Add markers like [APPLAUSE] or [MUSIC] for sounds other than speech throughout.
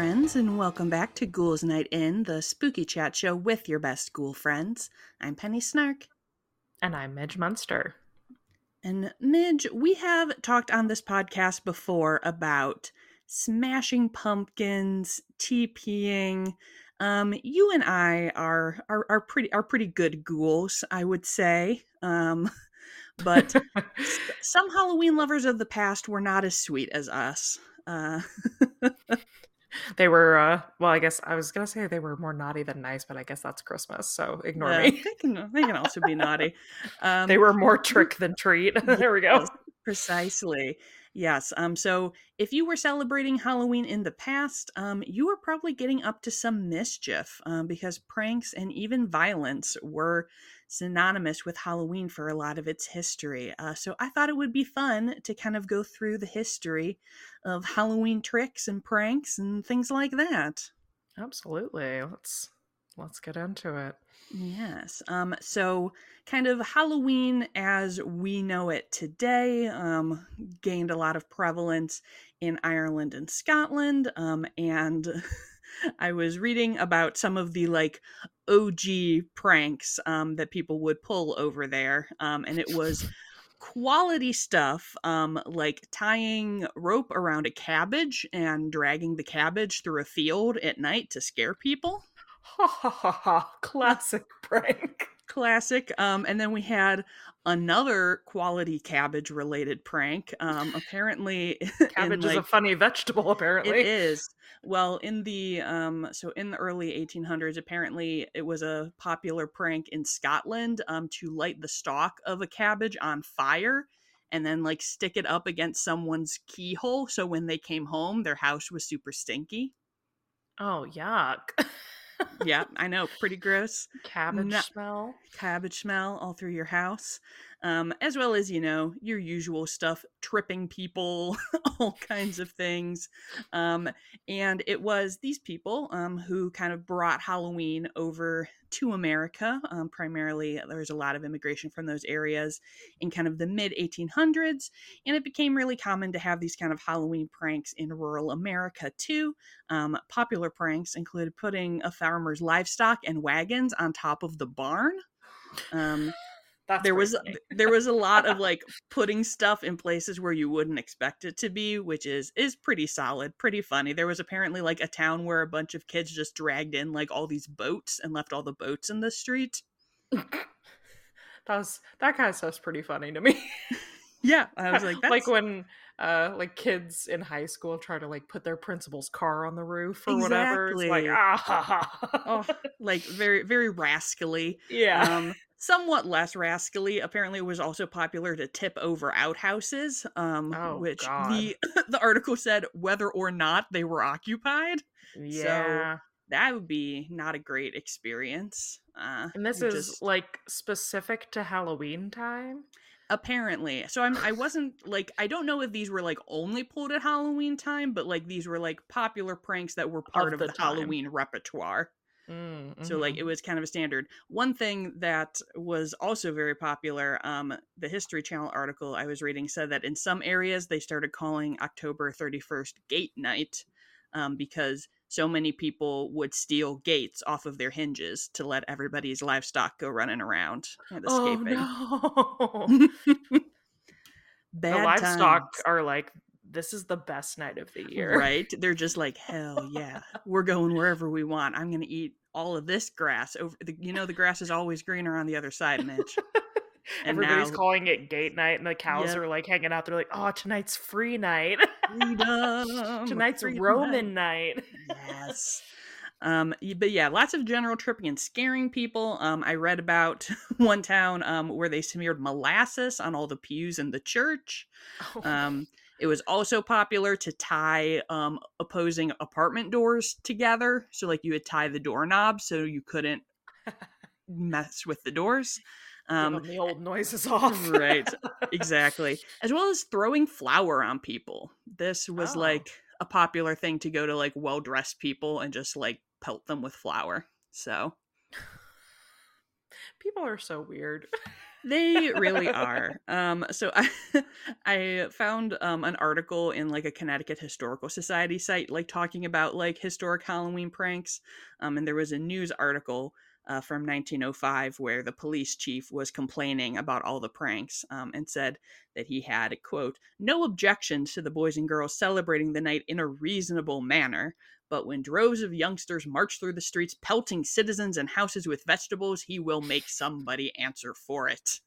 friends, and welcome back to Ghouls Night In, the spooky chat show with your best ghoul friends. I'm Penny Snark. And I'm Midge Munster. And Midge, we have talked on this podcast before about smashing pumpkins, TPing. Um, you and I are, are are pretty are pretty good ghouls, I would say. Um, [LAUGHS] but some Halloween lovers of the past were not as sweet as us. Uh, [LAUGHS] they were uh well i guess i was gonna say they were more naughty than nice but i guess that's christmas so ignore uh, me they, can, they can also be naughty. [LAUGHS] Um, they were more trick than treat [LAUGHS] there we go precisely. Yes. Um. So if you were celebrating Halloween in the past, um, you were probably getting up to some mischief. Um, because pranks and even violence were synonymous with Halloween for a lot of its history. Uh, so I thought it would be fun to kind of go through the history of Halloween tricks and pranks and things like that. absolutely let's let's get into it Yes. Um, so kind of Halloween as we know it today um, gained a lot of prevalence in Ireland and Scotland. Um, and [LAUGHS] I was reading about some of the like OG pranks um, that people would pull over there. Um, and it was quality stuff um, like tying rope around a cabbage and dragging the cabbage through a field at night to scare people ha ha ha ha classic prank classic um and then we had another quality cabbage related prank um apparently [LAUGHS] cabbage is a funny vegetable apparently. it is. Well in the um so in the early 1800s apparently it was a popular prank in scotland um to light the stalk of a cabbage on fire and then like stick it up against someone's keyhole so when they came home their house was super stinky. Oh yuck [LAUGHS] yeah i know pretty gross. Cabbage No- smell. cabbage smell all through your house, um, as well as, you know, your usual stuff, tripping people, [LAUGHS] all kinds of things. Um, and it was these people um, who kind of brought Halloween over to America. Um, primarily, there was a lot of immigration from those areas in kind of the mid 1800s. And it became really common to have these kind of Halloween pranks in rural America too. Um, popular pranks included putting a farmer's livestock and wagons on top of the barn. Um, That's there was there was a lot of like putting stuff in places where you wouldn't expect it to be, which is is pretty solid, pretty funny. There was apparently like a town where a bunch of kids just dragged in like all these boats and left all the boats in the street. [LAUGHS] that was that kind of stuff's pretty funny to me [LAUGHS] Yeah, I was like, [LAUGHS] that's like when uh like kids in high school try to like put their principal's car on the roof or whatever it's like ah ha, ha. oh, like very very rascally. yeah um somewhat less rascally apparently it was also popular to tip over outhouses um Oh, which God. the [LAUGHS] the article said whether or not they were occupied yeah that would be not a great experience uh and this is just- like specific to halloween time apparently. So i'm i wasn't like i don't know if these were like only pulled at halloween time but like these were like popular pranks that were part of, the the, halloween repertoire. Mm, So like it was kind of a standard. One thing that was also very popular, um, the History Channel article I was reading said that in some areas they started calling October 31st Gate Night, um, because so many people would steal gates off of their hinges to let everybody's livestock go running around and oh, escaping. oh no [LAUGHS] the livestock times. are like this is the best night of the year Right? They're just like, hell [LAUGHS] yeah, we're going wherever we want. I'm gonna eat all of this grass over. The, you know, the grass is always greener on the other side, Midge. [LAUGHS] And Everybody's now- calling it gate night, and the cows Yep. are like hanging out. They're like, "Oh, tonight's free night. Freedom. tonight's freedom Roman night." Yes. Um, but yeah, lots of general tripping and scaring people. Um, I read about [LAUGHS] one town um, where they smeared molasses on all the pews in the church. Oh, Um, it was also popular to tie um, opposing apartment doors together. So, like, you would tie the doorknob so you couldn't mess with the doors. Um, the old noises off. right [LAUGHS] exactly as well as throwing flour on people this was Oh. like a popular thing to go to like well-dressed people and just like pelt them with flour so People are so weird. they really are. [LAUGHS] Um, so I [LAUGHS] I found um, an article in like a Connecticut Historical Society site, like talking about like historic Halloween pranks. Um, and there was a news article uh, from 1905 where the police chief was complaining about all the pranks um, and said that he had quote no objections to the boys and girls celebrating the night in a reasonable manner but when droves of youngsters march through the streets pelting citizens and houses with vegetables, he will make somebody answer for it.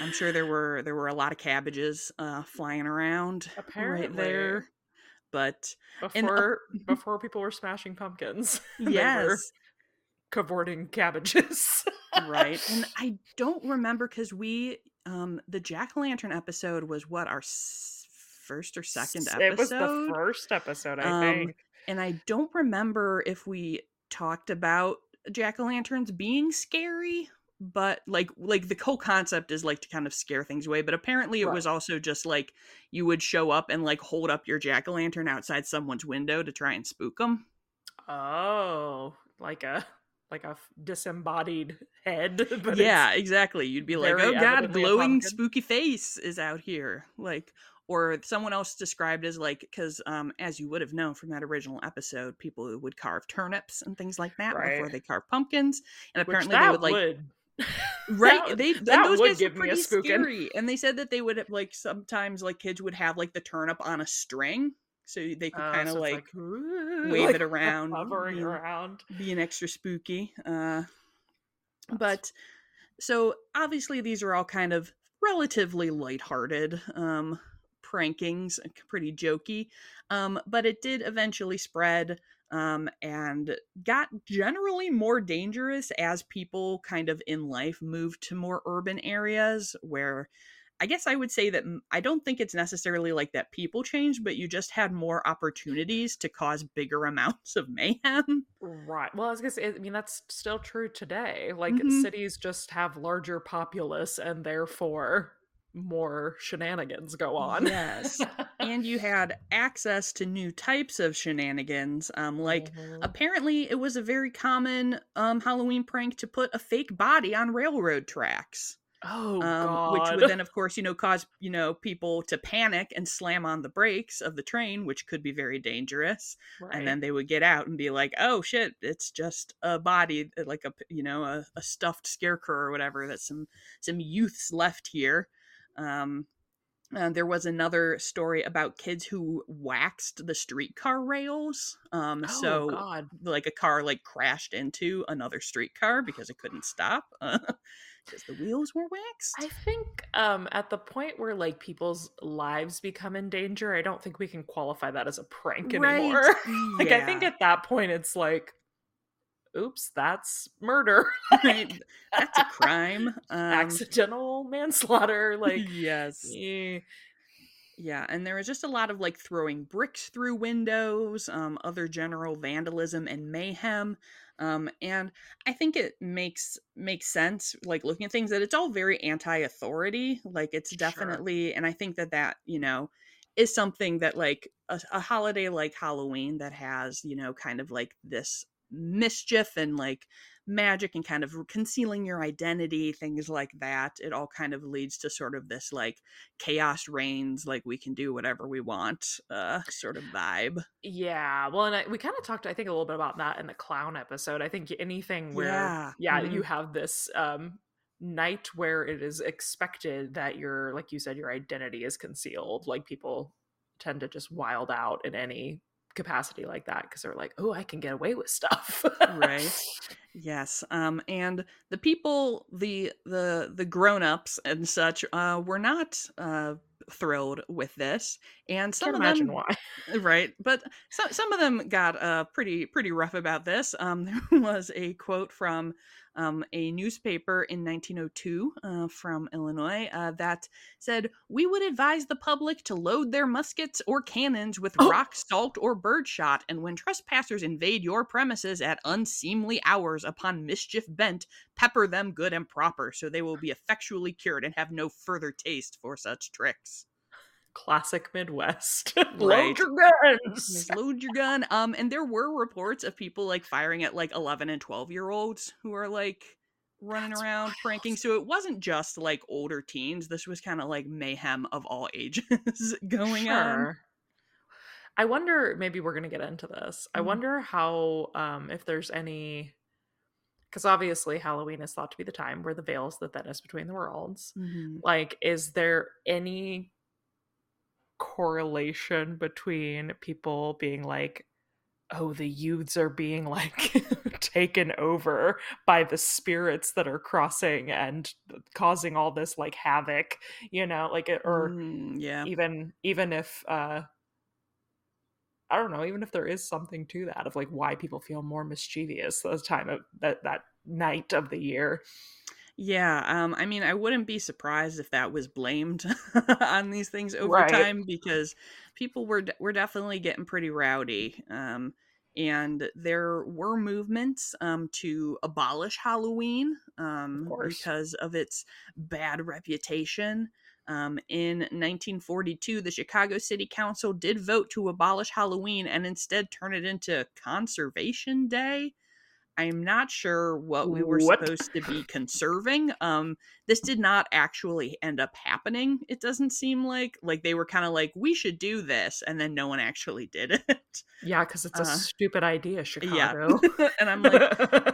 I'm sure there were there were a lot of cabbages uh, flying around Apparently. right there. But and, uh, Before before people were smashing pumpkins. [LAUGHS] yes, cavorting cabbages. right. And [LAUGHS] I don't remember because we um the Jack o' Lantern episode was what our s- first or second episode. It was the first episode, I Um, think. and I don't remember if we talked about jack o' lanterns being scary, but like like the whole concept is like to kind of scare things away. But apparently, it was also just like you would show up and like hold up your jack o' lantern outside someone's window to try and spook them. Oh, like a like a f- disembodied head. [LAUGHS] Yeah, exactly. You'd be like, "Oh God, glowing spooky face is out here!" Like, or someone else described as like, because um, as you would have known from that original episode, people would carve turnips and things like that before they carve pumpkins, and apparently they would like would right that, they and that those would guys give were me a pretty spookin. scary and they said that they would like sometimes like kids would have like the turnip on a string so they could Uh, kind of so like "Ooh," wave like it around hovering being, around. being extra spooky uh That's but so obviously these are all kind of relatively lighthearted um prankings uh, pretty jokey um but it did eventually spread um and got generally more dangerous as people kind of in life moved to more urban areas where I guess I would say that I don't think it's necessarily like that people changed, but you just had more opportunities to cause bigger [LAUGHS] amounts of mayhem. Right. Well, I was gonna say, I mean, that's still true today. Like Mhm. cities just have larger populace and therefore more shenanigans go on. Yes. [LAUGHS] and you had access to new types of shenanigans. Um, like Mhm. apparently it was a very common um Halloween prank to put a fake body on railroad tracks. oh Um, which would then of course, you know, cause, you know, people to panic and slam on the brakes of the train, which could be very dangerous. right. And then they would get out and be like, "Oh shit, it's just a body, like a you know a, a stuffed scarecrow or whatever that some some youths left here." Um, and there was another story about kids who waxed the streetcar rails. Um, oh so god. like a car like crashed into another streetcar because it couldn't stop [LAUGHS] because the wheels were waxed. I think um at the point where like people's lives become in danger, I don't think we can qualify that as a prank Right, anymore. [LAUGHS] like I think at that point it's like oops, that's murder. [LAUGHS] [LAUGHS] That's a crime. Um, Accidental manslaughter [LAUGHS] like yes. eh. Yeah, and there was just a lot of like throwing bricks through windows, um, other general vandalism and mayhem. Um, and I think it makes makes sense, like looking at things that it's all very anti-authority. Like it's Sure. definitely, and I think that that you know is something that like a, a holiday like Halloween that has you know kind of like this mischief and like magic and kind of concealing your identity, things like that. It all kind of leads to sort of this like chaos reigns, like we can do whatever we want, uh, sort of vibe. Yeah, well, and I, we kind of talked, I think, a little bit about that in the clown episode. I think anything where, Yeah, yeah, mhm. you have this um, night where it is expected that your, like you said, your identity is concealed. Like people tend to just wild out in any capacity like that because they're like, oh, I can get away with stuff. right [LAUGHS] yes um and the people the the the grown-ups and such uh were not uh thrilled with this and some Can't of imagine them why. [LAUGHS] right but some some of them got uh pretty pretty rough about this um [LAUGHS] there was a quote from um, a newspaper in 1902 uh, from Illinois uh, that said, We would advise the public to load their muskets or cannons with Oh. rock, salt, or birdshot, and when trespassers invade your premises at unseemly hours upon mischief bent, pepper them good and proper, so they will be effectually cured and have no further taste for such tricks. Classic Midwest. [LAUGHS] Load your guns. Load your gun. Um, and there were reports of people like firing at like 11 and 12 year olds who are like running That's around wild. pranking. So it wasn't just like older teens. This was kind of like mayhem of all ages [LAUGHS] going on. I wonder, maybe we're going to get into this. I Mhm. wonder how, um, if there's any, because obviously Halloween is thought to be the time where the veil is the thinnest between the worlds. Mhm. Like, is there any correlation between people being like, oh, the youths are being like [LAUGHS] taken over by the spirits that are crossing and causing all this like havoc, you know, like, it, or Mm, yeah. even even if uh I don't know, even if there is something to that of like why people feel more mischievous the time of that that night of the year. Yeah, um, I mean, I wouldn't be surprised if that was blamed [LAUGHS] on these things over Right. time because people were de- were definitely getting pretty rowdy. Um, and there were movements um, to abolish Halloween um, course. because of its bad reputation. Um, in 1942, the Chicago City Council did vote to abolish Halloween and instead turn it into Conservation Day. I'm not sure what we were What? supposed to be conserving. Um, this did not actually end up happening. It doesn't seem like like they were kind of like we should do this, and then no one actually did it. Yeah, because it's a Uh, stupid idea, yeah, Chicago. [LAUGHS] and I'm like,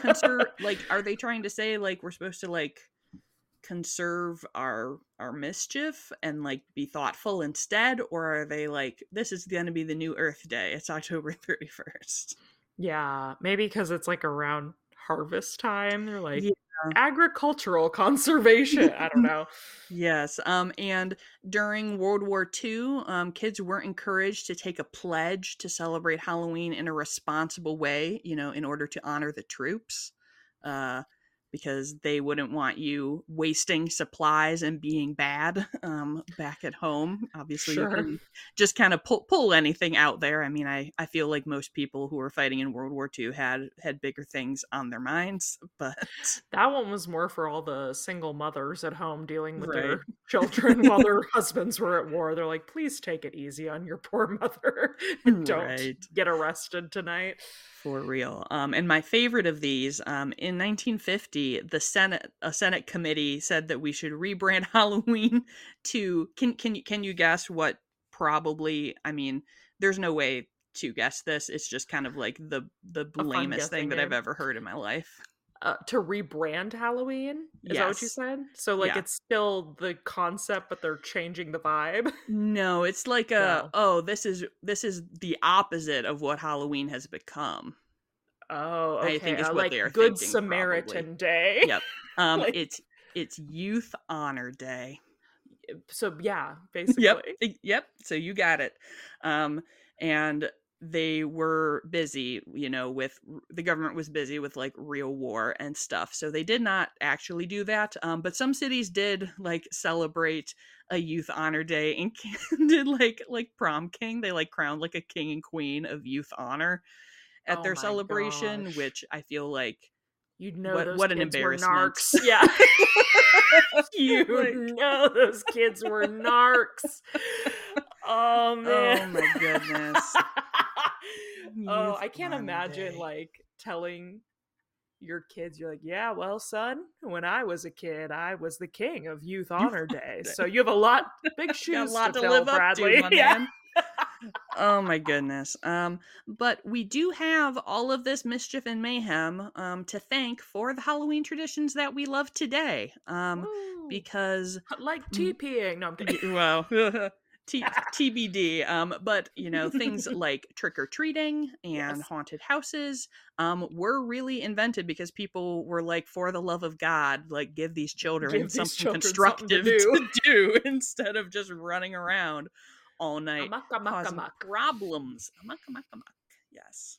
conser- [LAUGHS] like, are they trying to say like we're supposed to like conserve our our mischief and like be thoughtful instead, or are they like this is going to be the new Earth Day? It's October [LAUGHS] 31st. Yeah, maybe because it's like around harvest time. They're like Yeah. agricultural conservation. I don't [LAUGHS] know. Yes. Um, and during World War II, um, kids weren't encouraged to take a pledge to celebrate Halloween in a responsible way, you know, in order to honor the troops. Uh, because they wouldn't want you wasting supplies and being bad [LAUGHS] um, back at home. Obviously, Sure. you can just kind of pull pull anything out there. I mean, I, I feel like most people who were fighting in World War II had had bigger things on their minds, [LAUGHS] but That one was more for all the single mothers at home dealing with Right. their [LAUGHS] children while their husbands were at war. They're like, please take it easy on your poor mother. Don't Right. get arrested tonight. For real. Um, and my favorite of these, um, in 1950, the Senate, a Senate committee said that we should rebrand [LAUGHS] Halloween to. Can can you can you guess what? Probably. I mean, there's no way to guess this. It's just kind of like the the lamest thing that I've ever heard in my life. Uh, to rebrand Halloween? Is that what you said? So, like, Yeah. it's still the concept, but they're changing the vibe. [LAUGHS] No, it's like a oh, this is this is the opposite of what Halloween has become. Oh, I okay. think is uh, what like they are Good thinking, Samaritan Day. Yep. [LAUGHS] Um, Like- it's it's Youth Honor Day. So, yeah, [LAUGHS] basically. Yep. Yep. So you got it. Um, and they were busy, you know, with the government was busy with like real war and stuff. So they did not actually do that. Um, but some cities did like celebrate a youth honor day and [LAUGHS] did like like prom king. They like crowned like a king and queen of youth honor at Oh their celebration, gosh. which I feel like You'd know What- what an embarrassment. [LAUGHS] Yeah. [LAUGHS] you Like- know those kids were narcs. Oh man. Oh my goodness. [LAUGHS] oh, I can't imagine Day. like telling your kids you're like, "Yeah, well, son, when I was a kid, I was the king of Youth Honor Day." So you have a lot big [LAUGHS] shoes a lot to, fill, live Bradley. up to, my [LAUGHS] yeah. man. oh my goodness. Um, but we do have all of this mischief and mayhem um to thank for the Halloween traditions that we love today. Um, because like. TPing. No, I'm kidding. well. T- TBD, um, but you know things [LAUGHS] like trick or treating and Yes. haunted houses um, were really invented because people were like, for the love of God, like give these children Give these something children something constructive [LAUGHS] to to do instead of just running around all night Amok, amok, amok. problems. Amok, amok, amok. Yes.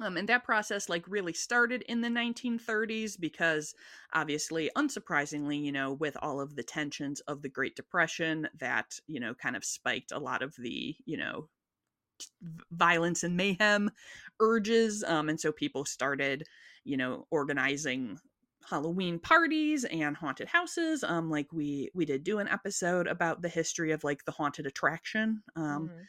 Um, and that process like really started in the 1930s because obviously unsurprisingly you know with all of the tensions of the great depression that you know kind of spiked a lot of the you know violence and mayhem urges um, and so people started you know organizing halloween parties and haunted houses um like we we did do an episode about the history of like the haunted attraction um Mhm.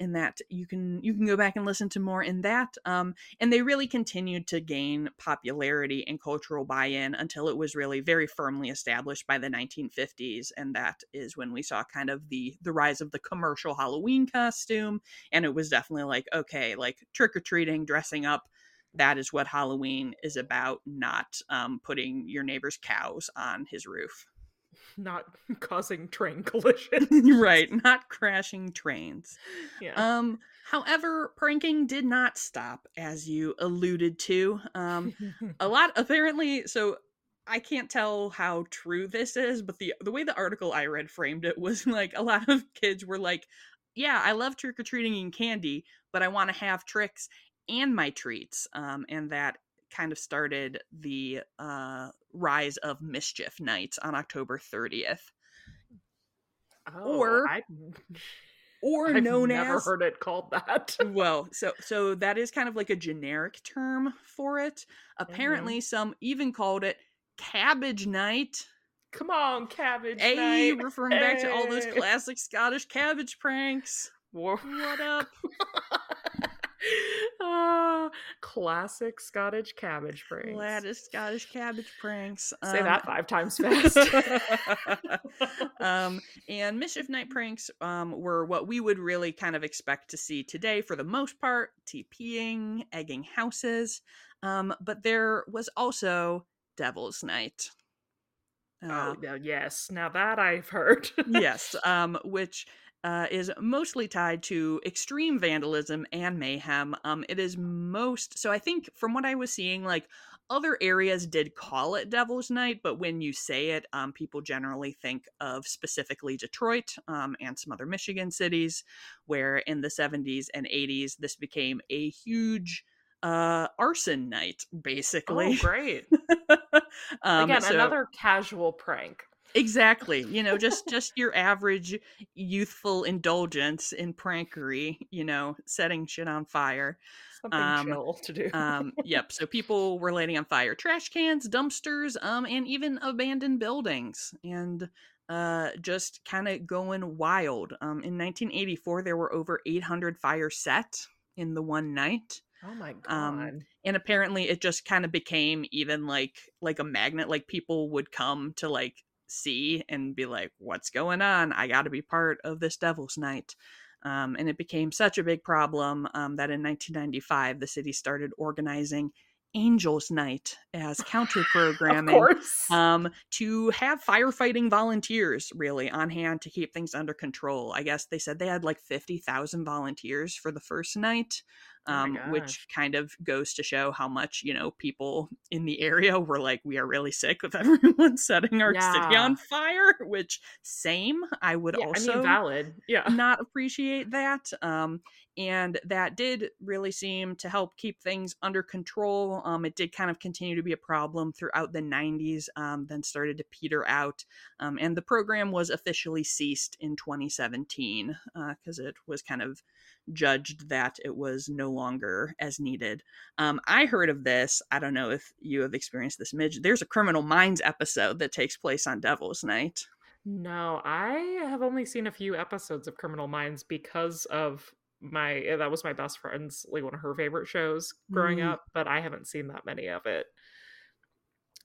In that you can you can go back and listen to more in that. Um, and they really continued to gain popularity and cultural buy-in until it was really very firmly established by the 1950s, and that is when we saw kind of the the rise of the commercial Halloween costume. And it was definitely like okay, like trick or treating, dressing up that is what Halloween is about, not um, putting your neighbor's cows on his roof. Not [LAUGHS] causing train [LAUGHS] collisions. [LAUGHS] right, not crashing trains. Yeah. Um, however, pranking did not stop, as you alluded to. Um, a lot apparently, so I can't tell how true this is, but the the way the article I read framed it was like a lot of kids were like, "Yeah, I love trick or treating and candy, but I want to have tricks and my treats. Um, and that kind of started the uh, rise of Mischief Nights on October 30th. Oh, or I, [LAUGHS] or I've known never as heard it called that. [LAUGHS] well so so that is kind of like a generic term for it apparently some even called it cabbage night Come on, cabbage hey night. referring back to all those classic scottish cabbage pranks Wha- what up [LAUGHS] Ah, [LAUGHS] classic Scottish cabbage pranks. Gladys Scottish cabbage pranks. Say Um, that five times fast. [LAUGHS] um, [LAUGHS] and mischief night pranks um, were what we would really kind of expect to see today for the most part TPing, egging houses. Um, but there was also Devil's Night. Uh, oh, yes. Now that I've heard. yes, um, which uh, is mostly tied to extreme vandalism and mayhem. Um, it is most so. I think from what I was seeing, like other areas did call it Devil's Night, but when you say it, um, people generally think of specifically Detroit um, and some other Michigan cities, where in the 70s and 80s this became a huge uh arson night basically Oh, great. [LAUGHS] um Again, so- another casual prank. Exactly you know just just your average youthful indulgence in prankery you know setting shit on fire Something Um, chill to do. um yep so [LAUGHS] people were lighting on fire trash cans dumpsters um and even abandoned buildings and uh just kind of going wild um in 1984 there were over 800 fires set in the one night oh my god. um, and apparently it just kind of became even like like a magnet like people would come to like see and be like what's going on? I got to be part of this devil's night. Um, and it became such a big problem um, that in 1995 the city started organizing angels night as counter [LAUGHS] programming um, to have firefighting volunteers really on hand to keep things under control. I guess they said they had like 50,000 volunteers for the first night, Oh um, gosh. which kind of goes to show how much, you know, people in the area were like, we are really sick with [LAUGHS] everyone setting our city on fire, which same, I would yeah, also I mean, valid. Yeah. not appreciate that. Um, and that did really seem to help keep things under control. Um, it did kind of continue to be a problem throughout the 90s, um, then started to peter out. Um, and the program was officially ceased in 2017 because it was kind of judged that it was no longer as needed. Um, I heard of this. I don't know if you have experienced this, Midge. There's a Criminal Minds episode that takes place on Devil's Night. No, I have only seen a few episodes of Criminal Minds because of my uh, that was my best friend's like one of her favorite shows growing Mm. up, but I haven't seen that many of it.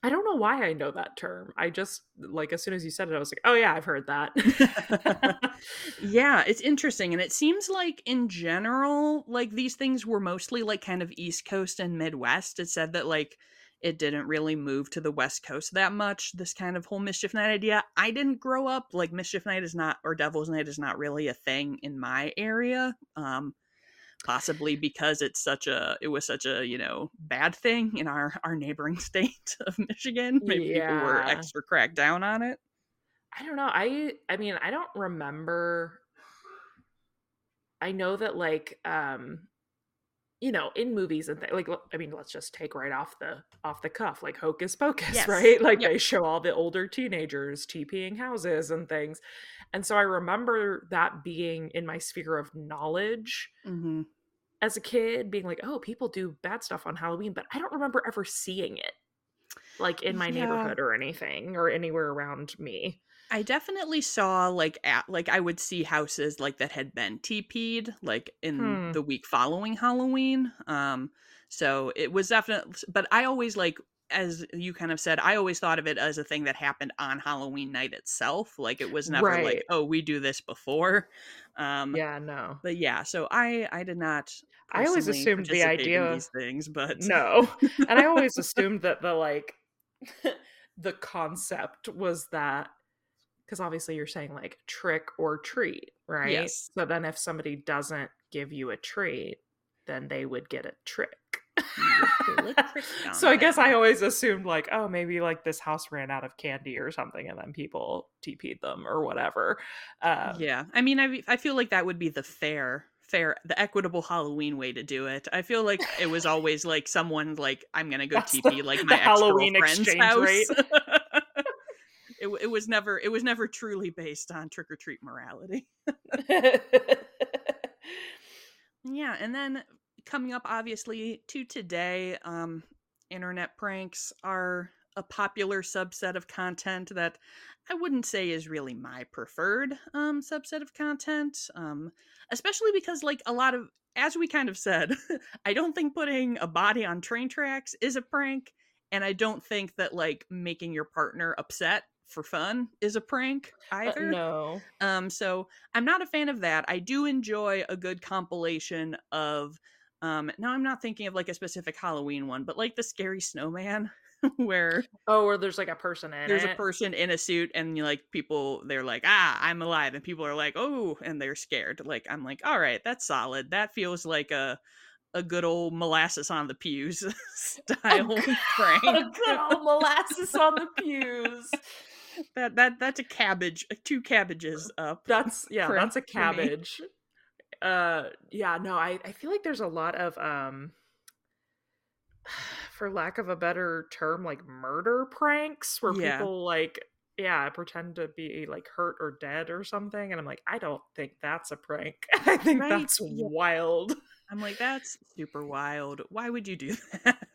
I don't know why I know that term. I just like as soon as you said it, I was like, "Oh yeah, I've heard that." [LAUGHS] [LAUGHS] yeah, it's interesting. And it seems like in general, like these things were mostly like kind of East Coast and Midwest. It said that like it didn't really move to the West Coast that much, this kind of whole Mischief Night idea. I didn't grow up like Mischief Night is not or Devil's Night is not really a thing in my area. Um possibly because it's such a it was such a, you know, bad thing in our our neighboring [LAUGHS] state of Michigan. Maybe people were extra cracked down on it. I don't know. I I mean, I don't remember I know that like um you know, in movies and th- like i mean, let's just take right off the off the cuff like Hocus Pocus, [LAUGHS] Yes. right? Like Yep. they show all the older teenagers TPing houses and things. And so I remember that being in my sphere of knowledge hmm as a kid being like, "Oh, people do bad stuff on Halloween," but I don't remember ever seeing it like in my Yeah. neighborhood or anything or anywhere around me. I definitely saw like at like I would see houses like that had been TP'd like in Hmm. the week following Halloween. Um so it was definitely but I always like as you kind of said, I always thought of it as a thing that happened on Halloween night itself. Like it was never like, oh, we do this before. Um Yeah, no. but yeah, so I I did not I always assumed the idea these things, but No. And I always [LAUGHS] assumed that the like [LAUGHS] the concept was that because obviously you're saying like trick or treat, right? Yes. So then if somebody doesn't give you a treat, then they would get a trick. You would pull a [LAUGHS] trick on so I guess. I always assumed like, oh, maybe like this house ran out of candy or something, and then people TP'd them or whatever. Um, yeah i mean I, I feel like that would be the fair fair the equitable halloween way to do it i feel like it was always like someone like i'm gonna go tp like my Halloween ex-girlfriend's exchange house rate. It, was never it was never truly based on trick-or-treat morality. [LAUGHS] Yeah and then coming up obviously to today um internet pranks are a popular subset of content that i wouldn't say is really my preferred um subset of content um especially because like a lot of as we kind of said [LAUGHS] i don't think putting a body on train tracks is a prank and i don't think that like making your partner upset for fun is a prank Uh, either no. um, so I'm not a fan of that. I do enjoy a good compilation of um now I'm not thinking of like a specific Halloween one, but like the scary snowman [LAUGHS] where Oh, where there's like a person in there's it. a person in a suit and you like people they're like, ah, I'm alive, and people are like, oh, and they're scared. Like I'm like, all right, that's solid. That feels like a a good old molasses on the pews [LAUGHS] style [LAUGHS] prank. A Good old molasses on the pews. [LAUGHS] that that that's a cabbage, two cabbages up. That's yeah, prank that's a cabbage. Uh yeah, no, I, I feel like there's a lot of um [SIGHS] for lack of a better term, like murder pranks where Yeah. people like yeah, pretend to be like hurt or dead or something. And I'm like, I don't think that's a prank. [LAUGHS] I think Right, that's wild. I'm like, that's super wild. Why would you do [LAUGHS] that?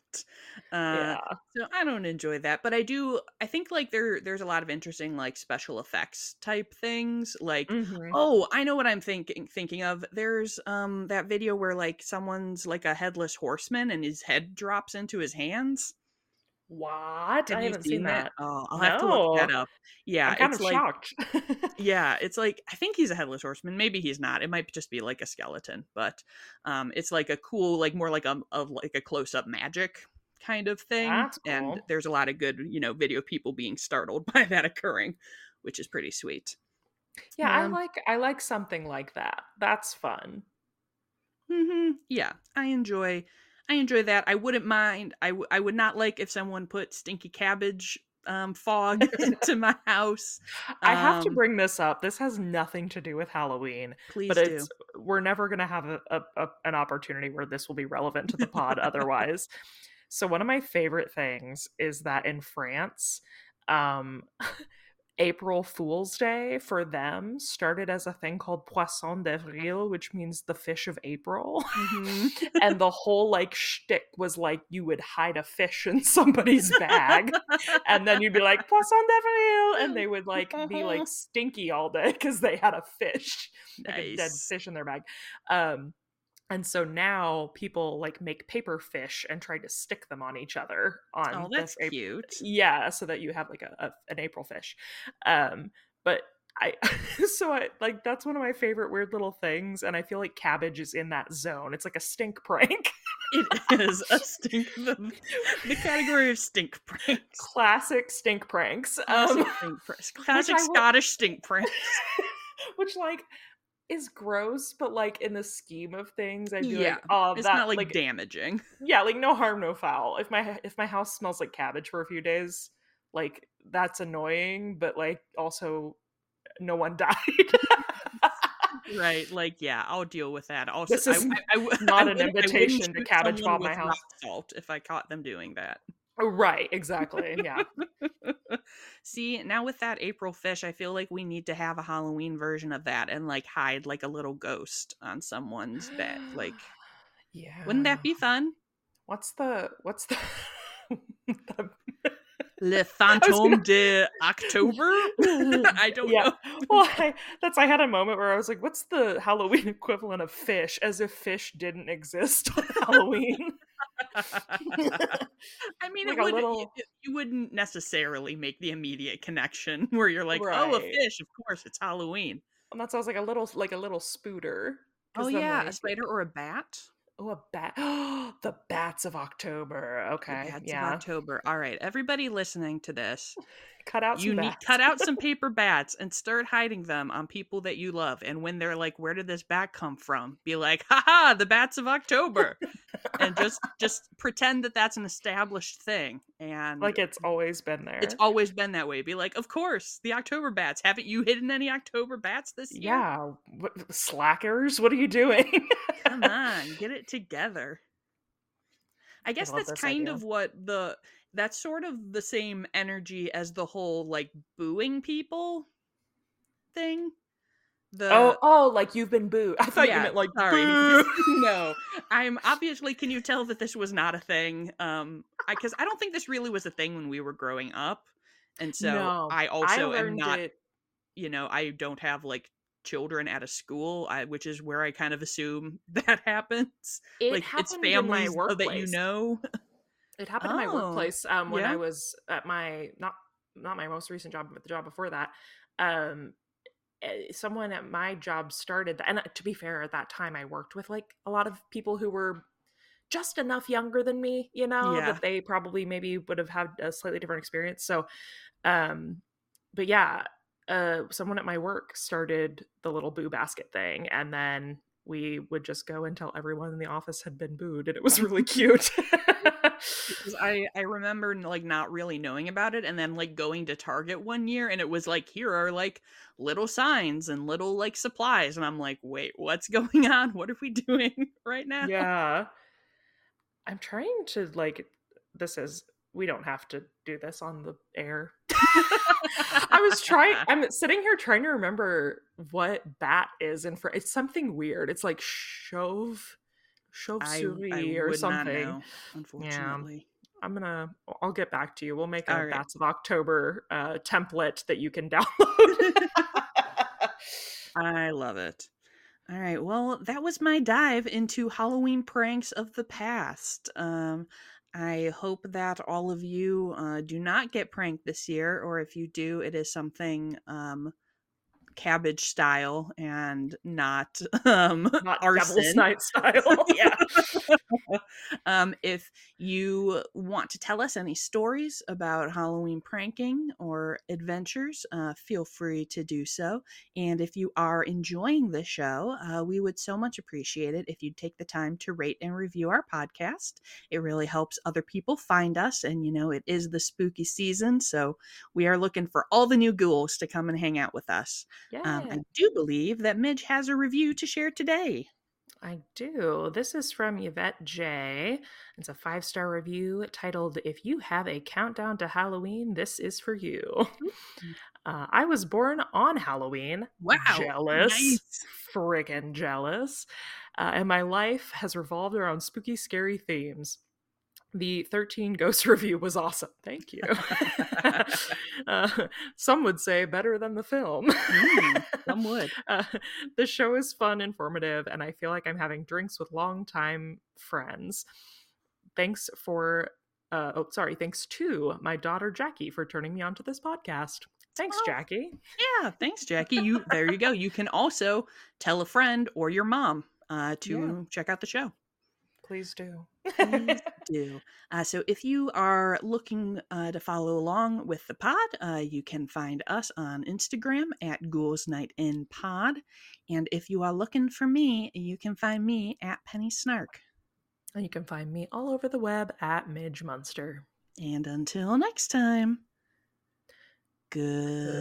Uh, yeah. so I don't enjoy that, but I do. I think like there, there's a lot of interesting like special effects type things. Like, Mhm. oh, I know what I'm thinking thinking of. There's um that video where like someone's like a headless horseman and his head drops into his hands. What? Have I haven't seen that. Oh, I'll have to look that up. Yeah, I'm kind it's of like shocked. [LAUGHS] yeah it's like i think he's a headless horseman maybe he's not it might just be like a skeleton but um it's like a cool like more like a, a like a close-up magic kind of thing That's and there's a lot of good you know video people being startled [LAUGHS] by that occurring which is pretty sweet yeah, I Um, like I like something like that. That's fun. hmm yeah i enjoy i enjoy that i wouldn't mind I, w- I would not like if someone put stinky cabbage um [LAUGHS] fog [LAUGHS] into my house I have to Um, bring this up. This has nothing to do with Halloween, please but do it's we're never going to have a, a, a, an opportunity where this will be relevant to the pod otherwise. [LAUGHS] So one of my favorite things is that in France, um, April Fool's Day for them started as a thing called Poisson d'Avril, which means the fish of April. Mhm. [LAUGHS] and the whole like shtick was like you would hide a fish in somebody's bag, [LAUGHS] and then you'd be like Poisson d'Avril, and they would like be like [LAUGHS] stinky all day because they had a fish, like a dead fish in their bag. Um, and so now people like make paper fish and try to stick them on each other on oh the that's Ap- cute yeah so that you have like a, a an april fish um but i [LAUGHS] so i like that's one of my favorite weird little things and i feel like cabbage is in that zone it's like a stink prank It is a stink. [LAUGHS] The, the category of stink pranks. classic stink pranks Classic, um stink pranks. [LAUGHS] Classic I will- Scottish stink pranks. which like is gross but like in the scheme of things i'd be Yeah, like oh It's that not like, like damaging. yeah like no harm no foul if my if my house smells like cabbage for a few days like that's annoying but like also no one [LAUGHS] died Right. Like, yeah, I'll deal with that. Also, This is I, [LAUGHS] I, I not an wouldn't- I wouldn't invitation to cabbage bomb my house. Salt if I caught them doing that. Oh, right exactly yeah [LAUGHS] See, now with that April fish, I feel like we need to have a Halloween version of that and like hide like a little ghost on someone's bed. Like, yeah [GASPS] wouldn't that be fun? what's the what's the, [LAUGHS] the Le [LAUGHS] Fantôme gonna... de October. I don't yeah. know. well, I, that's I had a moment where I was like, "What's the Halloween equivalent of fish?" As if fish didn't exist on Halloween. [LAUGHS] I mean, like it would, little... it, you wouldn't necessarily make the immediate connection [LAUGHS] where you're like, right. "Oh, a fish! Of course, it's Halloween." And that sounds like a little, like a little spooter. Oh yeah, like, a spider or a bat. Oh, a bat! [GASPS] the bats of October. Okay, the bats yeah, of October. All right, everybody listening to this, cut out. You need cut out some [LAUGHS] paper bats and start hiding them on people that you love. And when they're like, "Where did this bat come from?" Be like, "Ha ha! The bats of October," and just [LAUGHS] just pretend that that's an established thing. And like it's always been there. It's always been that way. Be like, "Of course, the October bats. Haven't you hidden any October bats this year?" Yeah, what, slackers. What are you doing? Come [LAUGHS] on, get it together. I guess I that's kind idea. of what the that's sort of the same energy as the whole like booing people thing. The oh oh like you've been booed. I thought yeah, you meant like sorry. [LAUGHS] no, I'm obviously. Can you tell that this was not a thing? Um, because I, I, don't think this really was a thing when we were growing up, and so no, I also I am not. It... You know, I don't have like children at a school, I, which is where I kind of assume [LAUGHS] that happens. It like it's families that you know. It happened oh, in my oh, workplace um, when yeah? I was at my not not my most recent job, but the job before that. Um, eh, someone at my job started, and uh, to be fair, at that time I worked with like a lot of people who were just enough younger than me, you know, yeah. that they probably maybe would have had a slightly different experience. So, um, but yeah, uh, someone at my work started the little boo basket thing, and then we would just go tell everyone in the office had been booed, and it was really [LAUGHS] cute. [LAUGHS] I I remember like not really knowing about it, and then like going to Target one year, and it was like here are like little signs and little like supplies, and I'm like, wait, what's [LAUGHS] going on? What are we doing [LAUGHS] right now? Yeah, I'm trying to like. This is we don't have to do this on the air. [LAUGHS] I was trying. I'm sitting here trying to remember what bat is, and for it's something weird. It's like chauve, chauve souris or something. Know, unfortunately, yeah. I'm gonna. I'll get back to you. We'll make a right. bats of October uh, template that you can [LAUGHS] [LAUGHS] download. I love it. All right. Well, that was my dive into Halloween pranks of the past. Um, I hope that all of you uh, do not get pranked this year, or if you do, it is something um, cabbage style and not [LAUGHS] um not arson. style. [LAUGHS] Yeah. [LAUGHS] Um if you want to tell us any stories about halloween pranking or adventures uh, feel free to do so. And if you are enjoying the show uh, we would so much appreciate it if you'd take the time to rate and review our podcast. It really helps other people find us and you know it is the spooky season so we are looking for all the new ghouls to come and hang out with us yeah. Um, I do believe that Midge has a review to share today. I do. This is from Yvette J. It's a five star review titled, If You Have a Countdown to Halloween, This Is For You. [LAUGHS] Uh, I was born on Halloween. Wow. Jealous. Nice. Friggin' jealous. Uh, and my life has revolved around spooky, scary themes the 13 Ghost [LAUGHS] review was awesome. Thank you. [LAUGHS] uh, some would say better than the film. mm, some [LAUGHS] would. Uh, the show is fun, informative, and I feel like I'm having drinks with longtime friends. Thanks for, uh, oh, sorry, thanks to my daughter Jackie for turning me on to this podcast. Thanks, oh, Jackie. Yeah, thanks, Jackie. You there you go. You can also tell a friend or your mom uh, to yeah. check out the show. Please do. Please do. Uh, so, if you are looking uh, to follow along with the pod, uh, you can find us on Instagram at Ghouls Night In Pod. And if you are looking for me, you can find me at Penny Snark. And you can find me all over the web at Midge Munster. And until next time, goodbye.